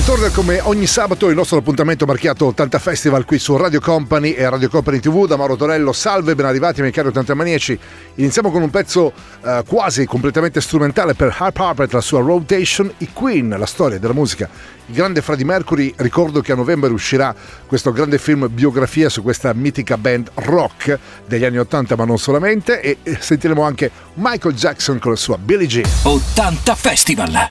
Ritorna come ogni sabato il nostro appuntamento marchiato 80 Festival qui su Radio Company e Radio Company TV da Mauro Torello. Salve, ben arrivati miei cari 80 maniaci. Iniziamo con un pezzo eh, quasi completamente strumentale per Harp Harper la sua Rotation, i Queen, la storia della musica. Il grande Freddie Mercury, ricordo che a novembre uscirà questo grande film biografia su questa mitica band rock degli anni 80 ma non solamente e sentiremo anche Michael Jackson con la sua Billie Jean. 80 Festival.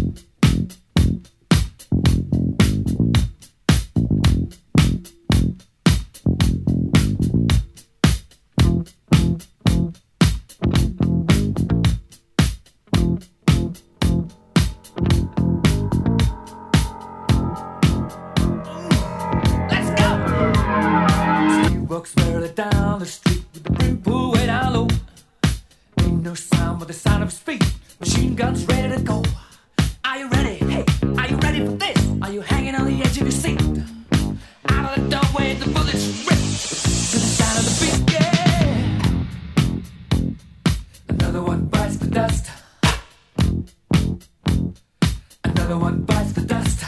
Another one bites the dust.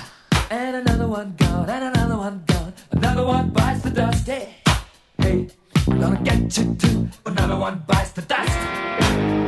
And another one gone. And another one gone. Another one bites the dust. Hey, hey, gonna get you too. Another one bites the dust.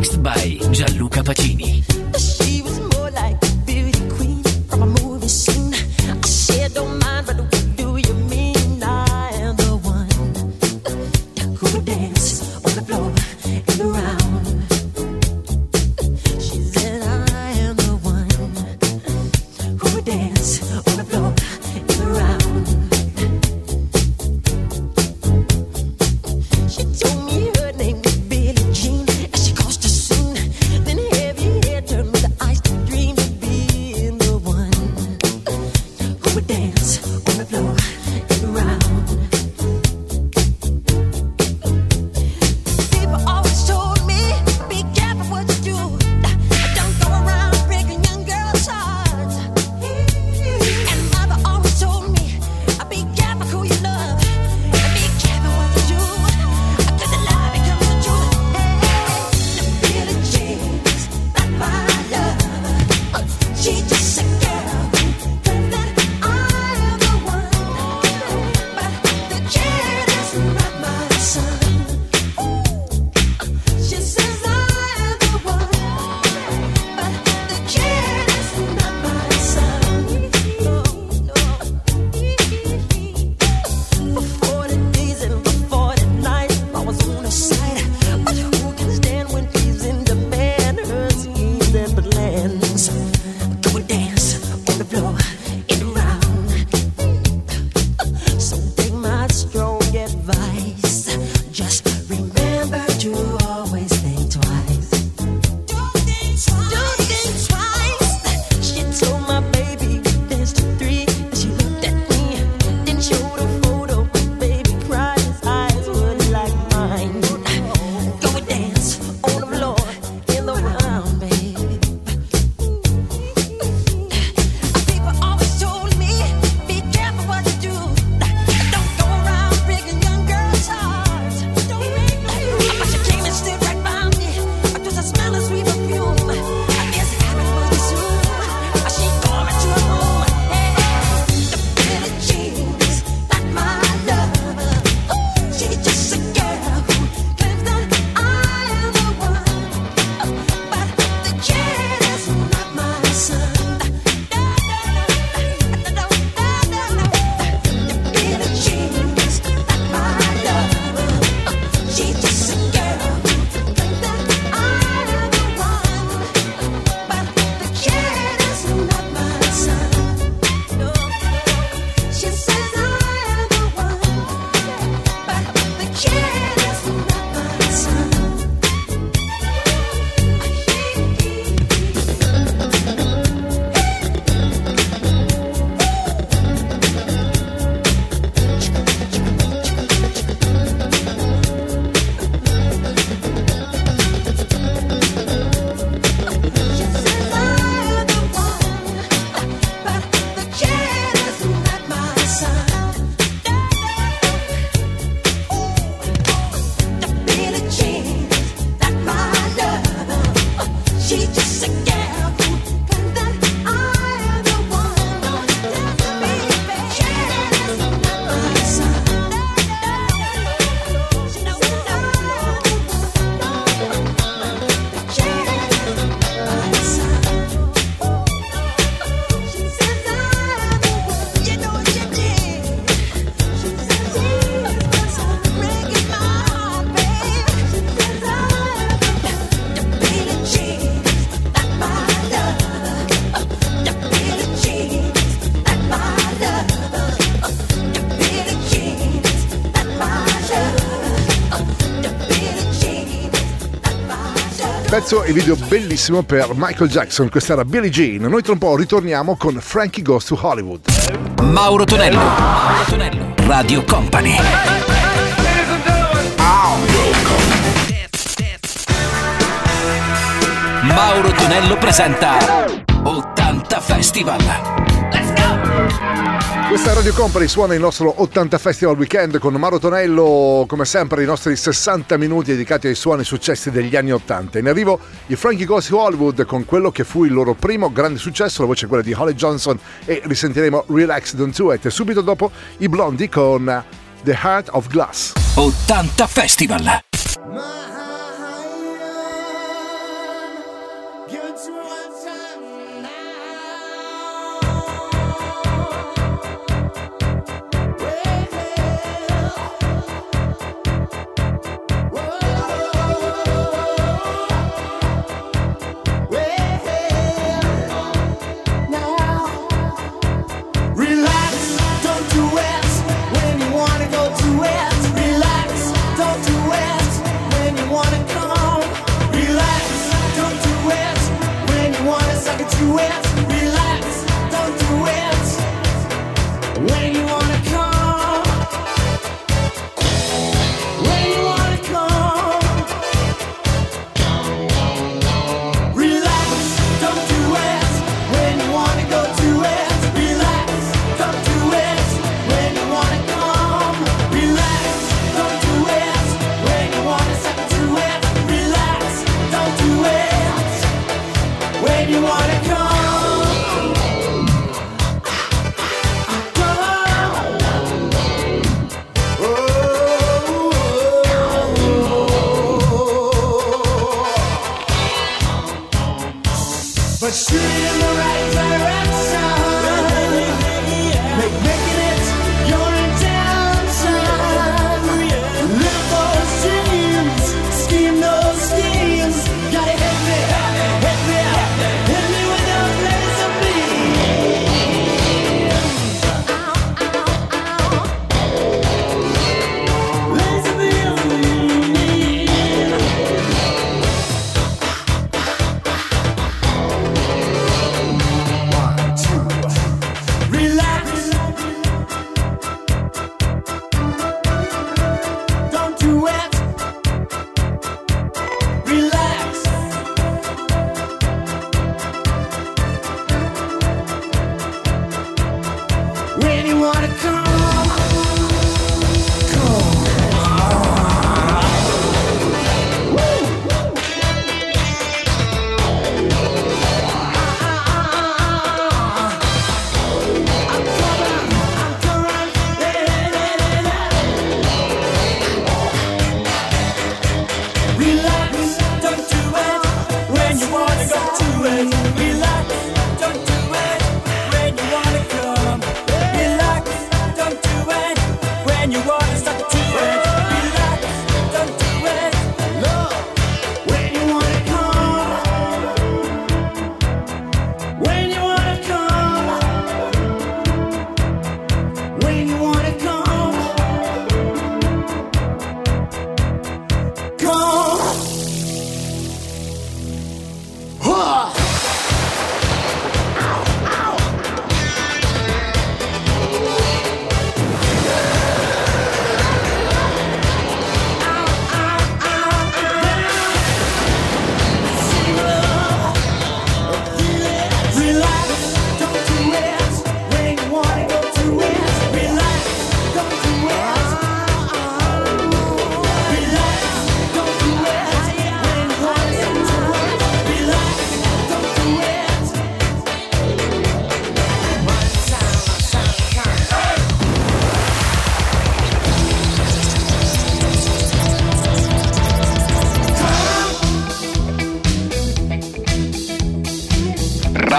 mixed by Gianluca Pacini. Pezzo e video bellissimo per Michael Jackson, questa era Billie Jean. Noi tra un po' ritorniamo con Frankie Goes to Hollywood. Mauro Tonello, Mauro Tonello, Radio Company. Mauro Tonello presenta 80 Festival. Questa Radio Company suona il nostro 80 Festival Weekend con Maro Tonello, come sempre i nostri 60 minuti dedicati ai suoni successi degli anni 80. In arrivo i Frankie Goes to Hollywood con quello che fu il loro primo grande successo, la voce è quella di Holly Johnson e risentiremo Relax Don't Do It. E subito dopo i Blondie con The Heart of Glass. 80 Festival!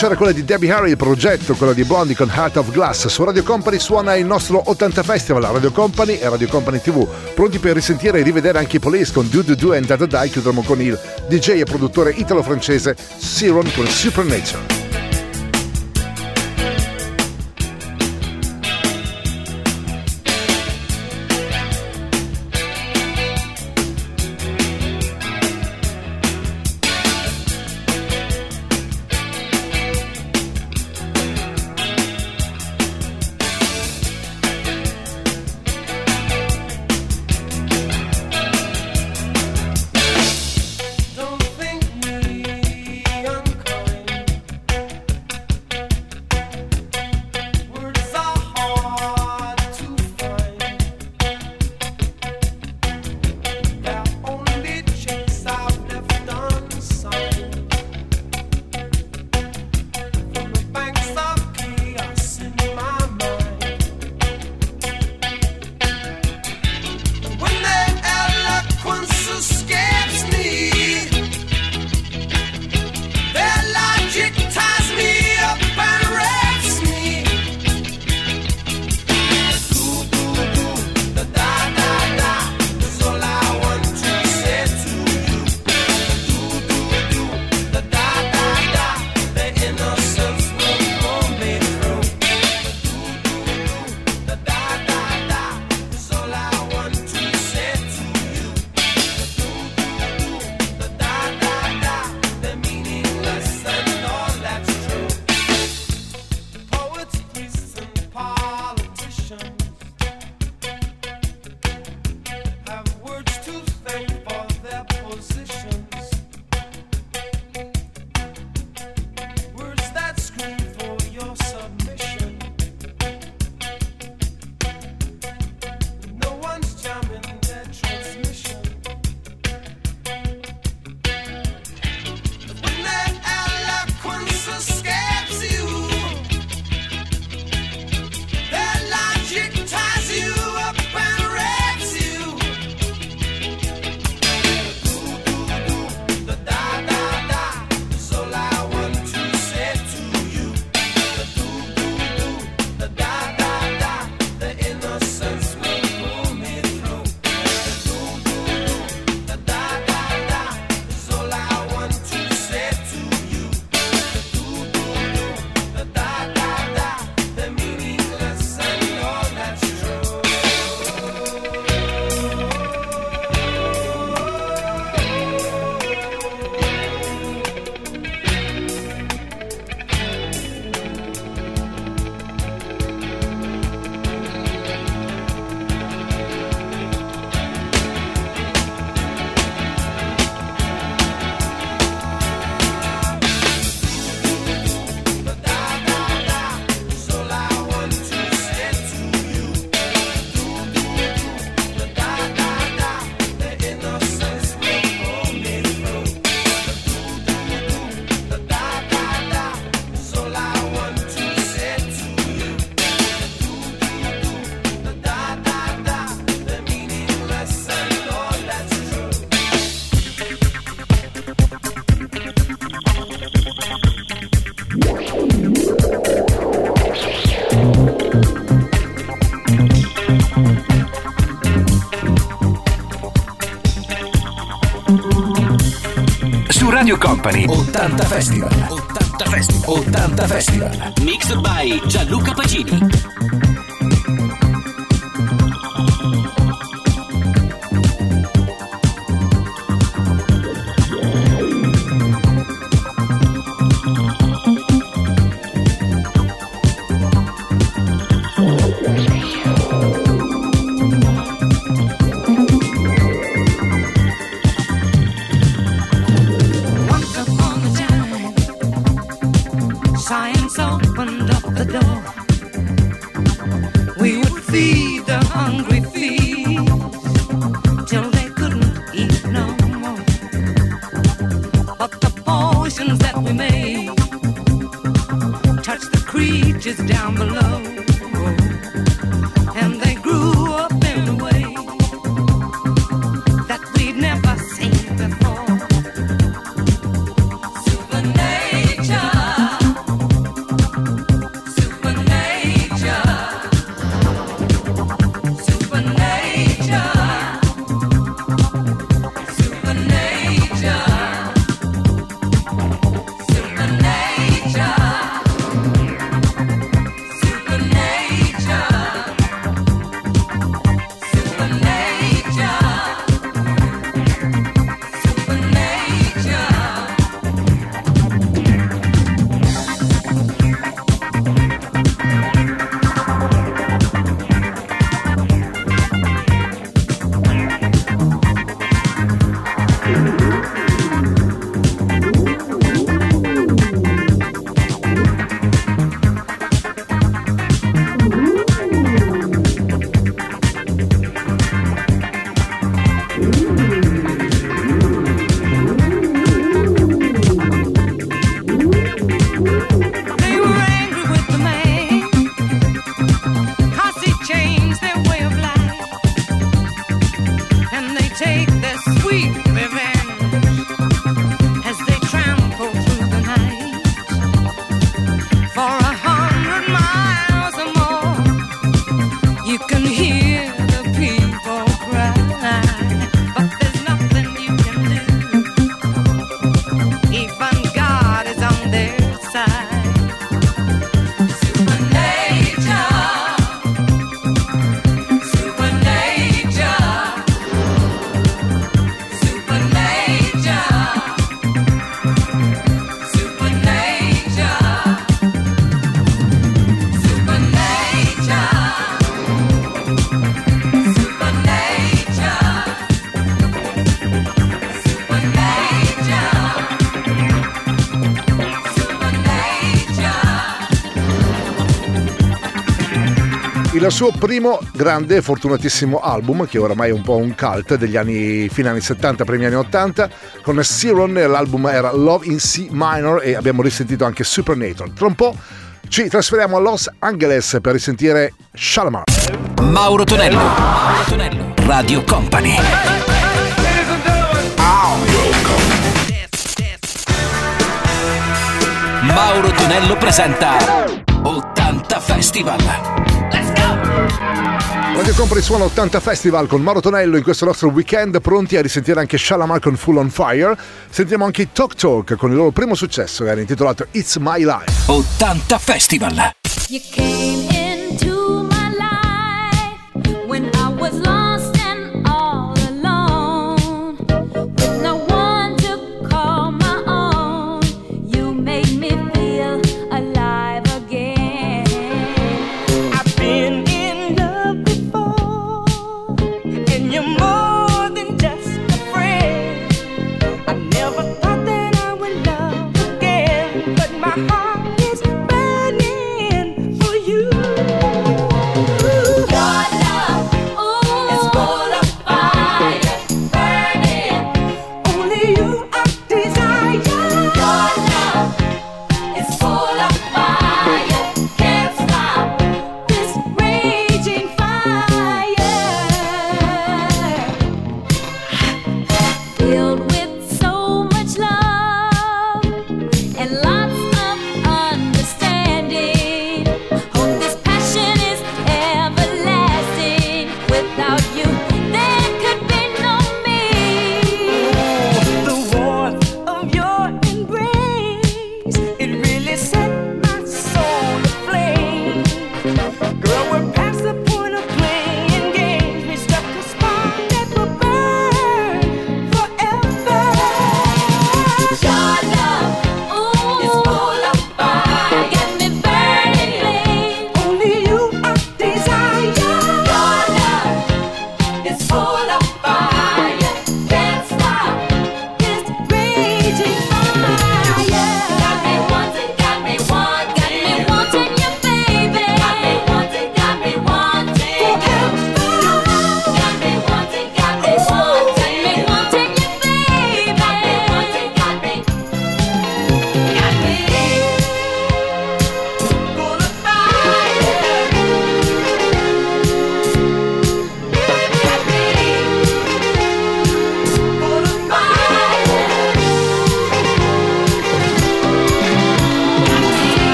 c'era quella di Debbie Harry, il progetto, quella di Blondie con Heart of Glass. Su Radio Company suona il nostro 80 Festival, Radio Company e Radio Company TV. Pronti per risentire e rivedere anche i Police con Do Do Do and Da Da Da. Chiudiamo con il DJ e produttore italo-francese Siron con Supernature. Festival. 80 Festival. 80 Festival. Mixed by Gianluca Pagini. il suo primo grande e fortunatissimo album, che oramai è un po' un cult degli anni, fine anni 70, primi anni 80, con Siron l'album era Love in C Minor e abbiamo risentito anche Supernatural. Tra un po' ci trasferiamo a Los Angeles per risentire Shalamar. Mauro Tonello, Mauro Tonello, Radio Company. Mauro Tonello presenta 80 Festival. Radio il Suono 80 Festival con Mauro Tonello in questo nostro weekend pronti a risentire anche Shalamar con Full on Fire. Sentiamo anche i Talk Talk con il loro primo successo che era intitolato It's My Life. 80 Festival. You came in-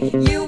You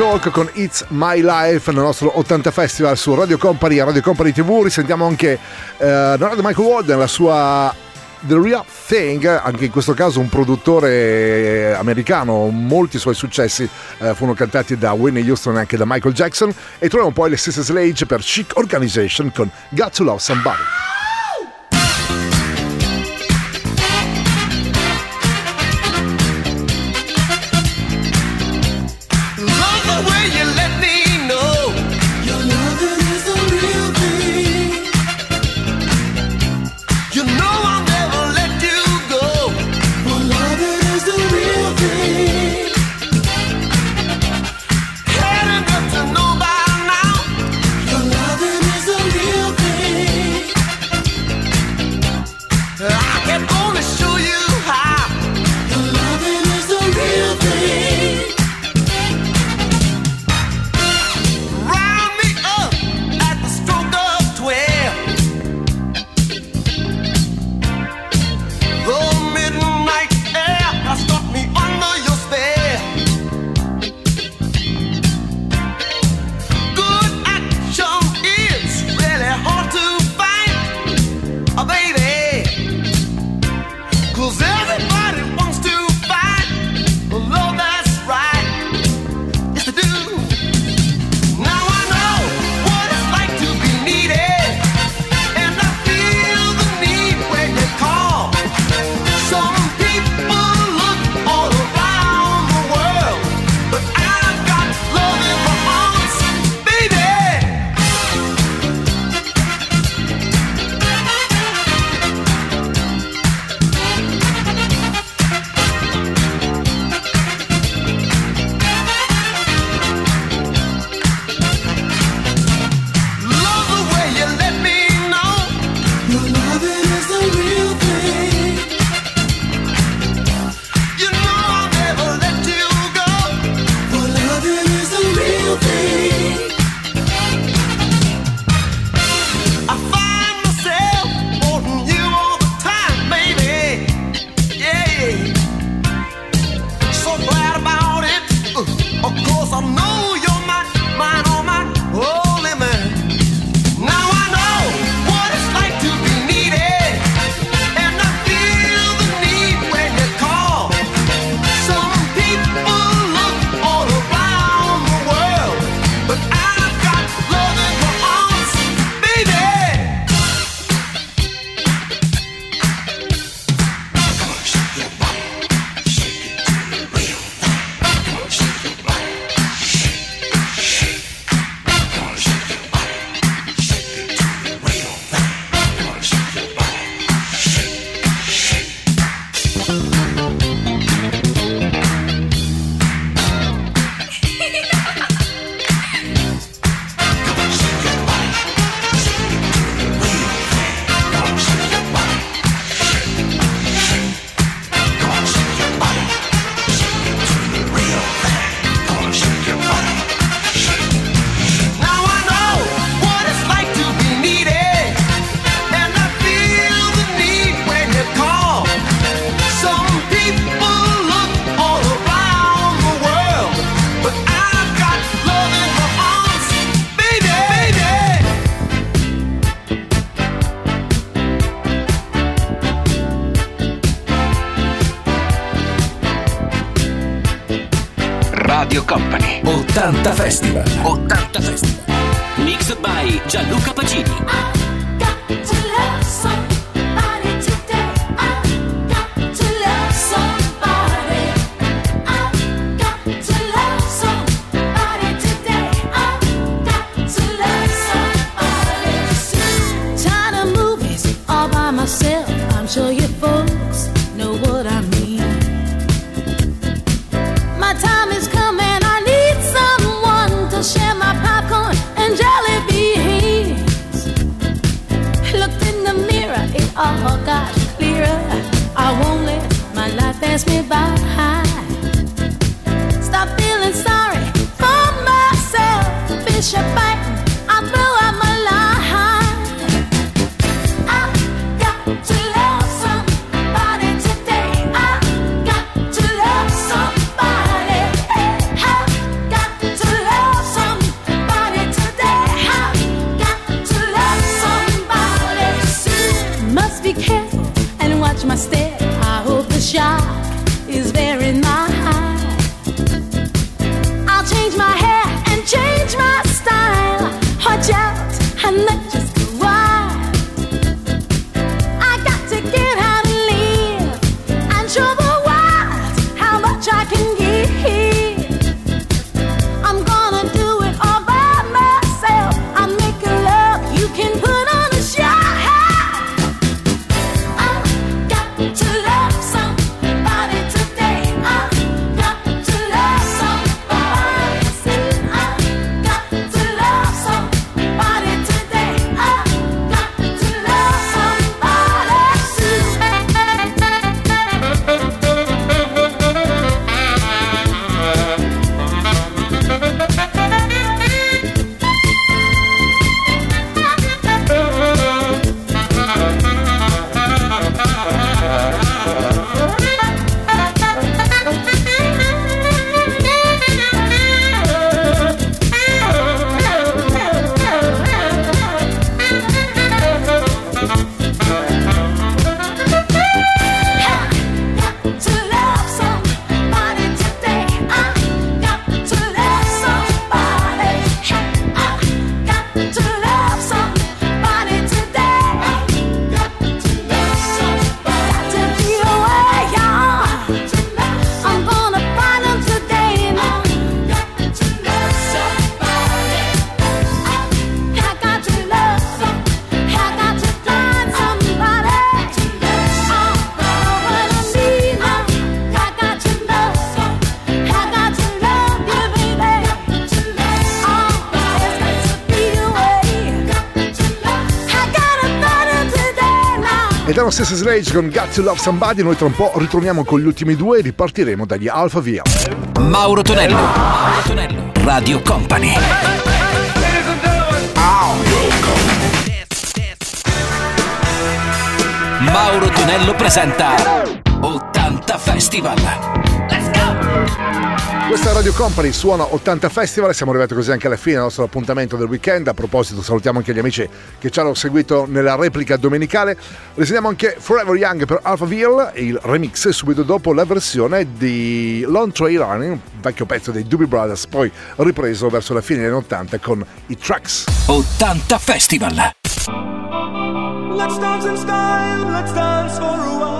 Talk con It's My Life nel nostro 80 Festival su Radio Company e Radio Company TV. Risentiamo anche eh, Donald Michael Walden, la sua The Real Thing, anche in questo caso un produttore eh, americano, molti suoi successi eh, furono cantati da Winnie Houston e anche da Michael Jackson e troviamo poi le stesse Slage per Chic Organization con Got to Love Somebody. Erano stesse Slage con Got to Love Somebody. Noi tra un po' ritorniamo con gli ultimi due e ripartiremo dagli Alpha Via. Mauro Tonello. Mauro Tonello. Radio Company. Mauro Tonello presenta 80 Festival. Let's go! Questa è Radio Company suona 80 Festival, siamo arrivati così anche alla fine del nostro appuntamento del weekend. A proposito, salutiamo anche gli amici che ci hanno seguito nella replica domenicale. Risentiamo anche Forever Young per Alphaville, il remix subito dopo la versione di Long Trail Running, un vecchio pezzo dei Doobie Brothers, poi ripreso verso la fine degli anni 80 con i Tracks. 80 Festival. Let's dance in style, let's dance for a while.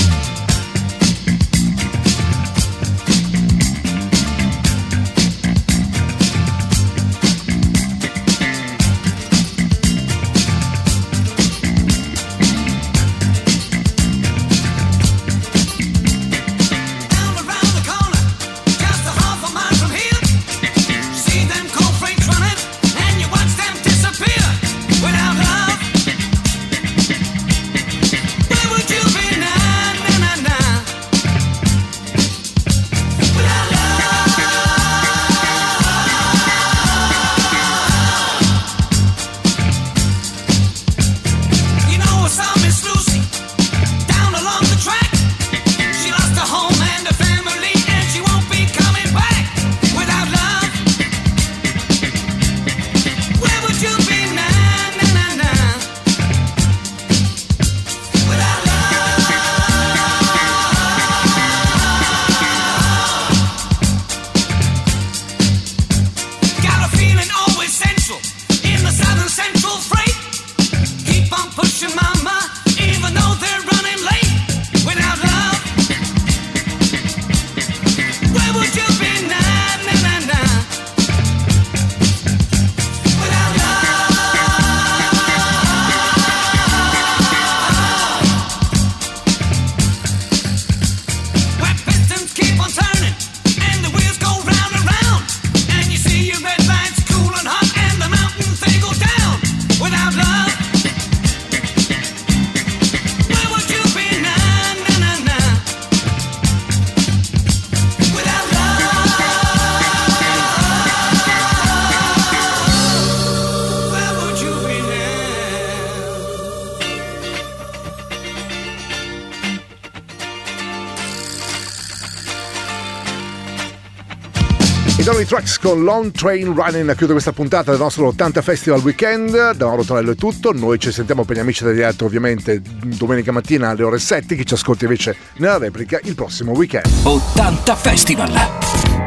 Factory Tracks con Long Train Running a chiudere questa puntata del nostro 80 Festival Weekend. Da Mauro Tonello è tutto. Noi ci sentiamo per gli amici degli altri, ovviamente, domenica mattina alle ore 7. Chi ci ascolta invece nella replica il prossimo weekend. 80 Festival!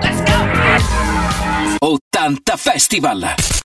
Let's go! 80 Festival!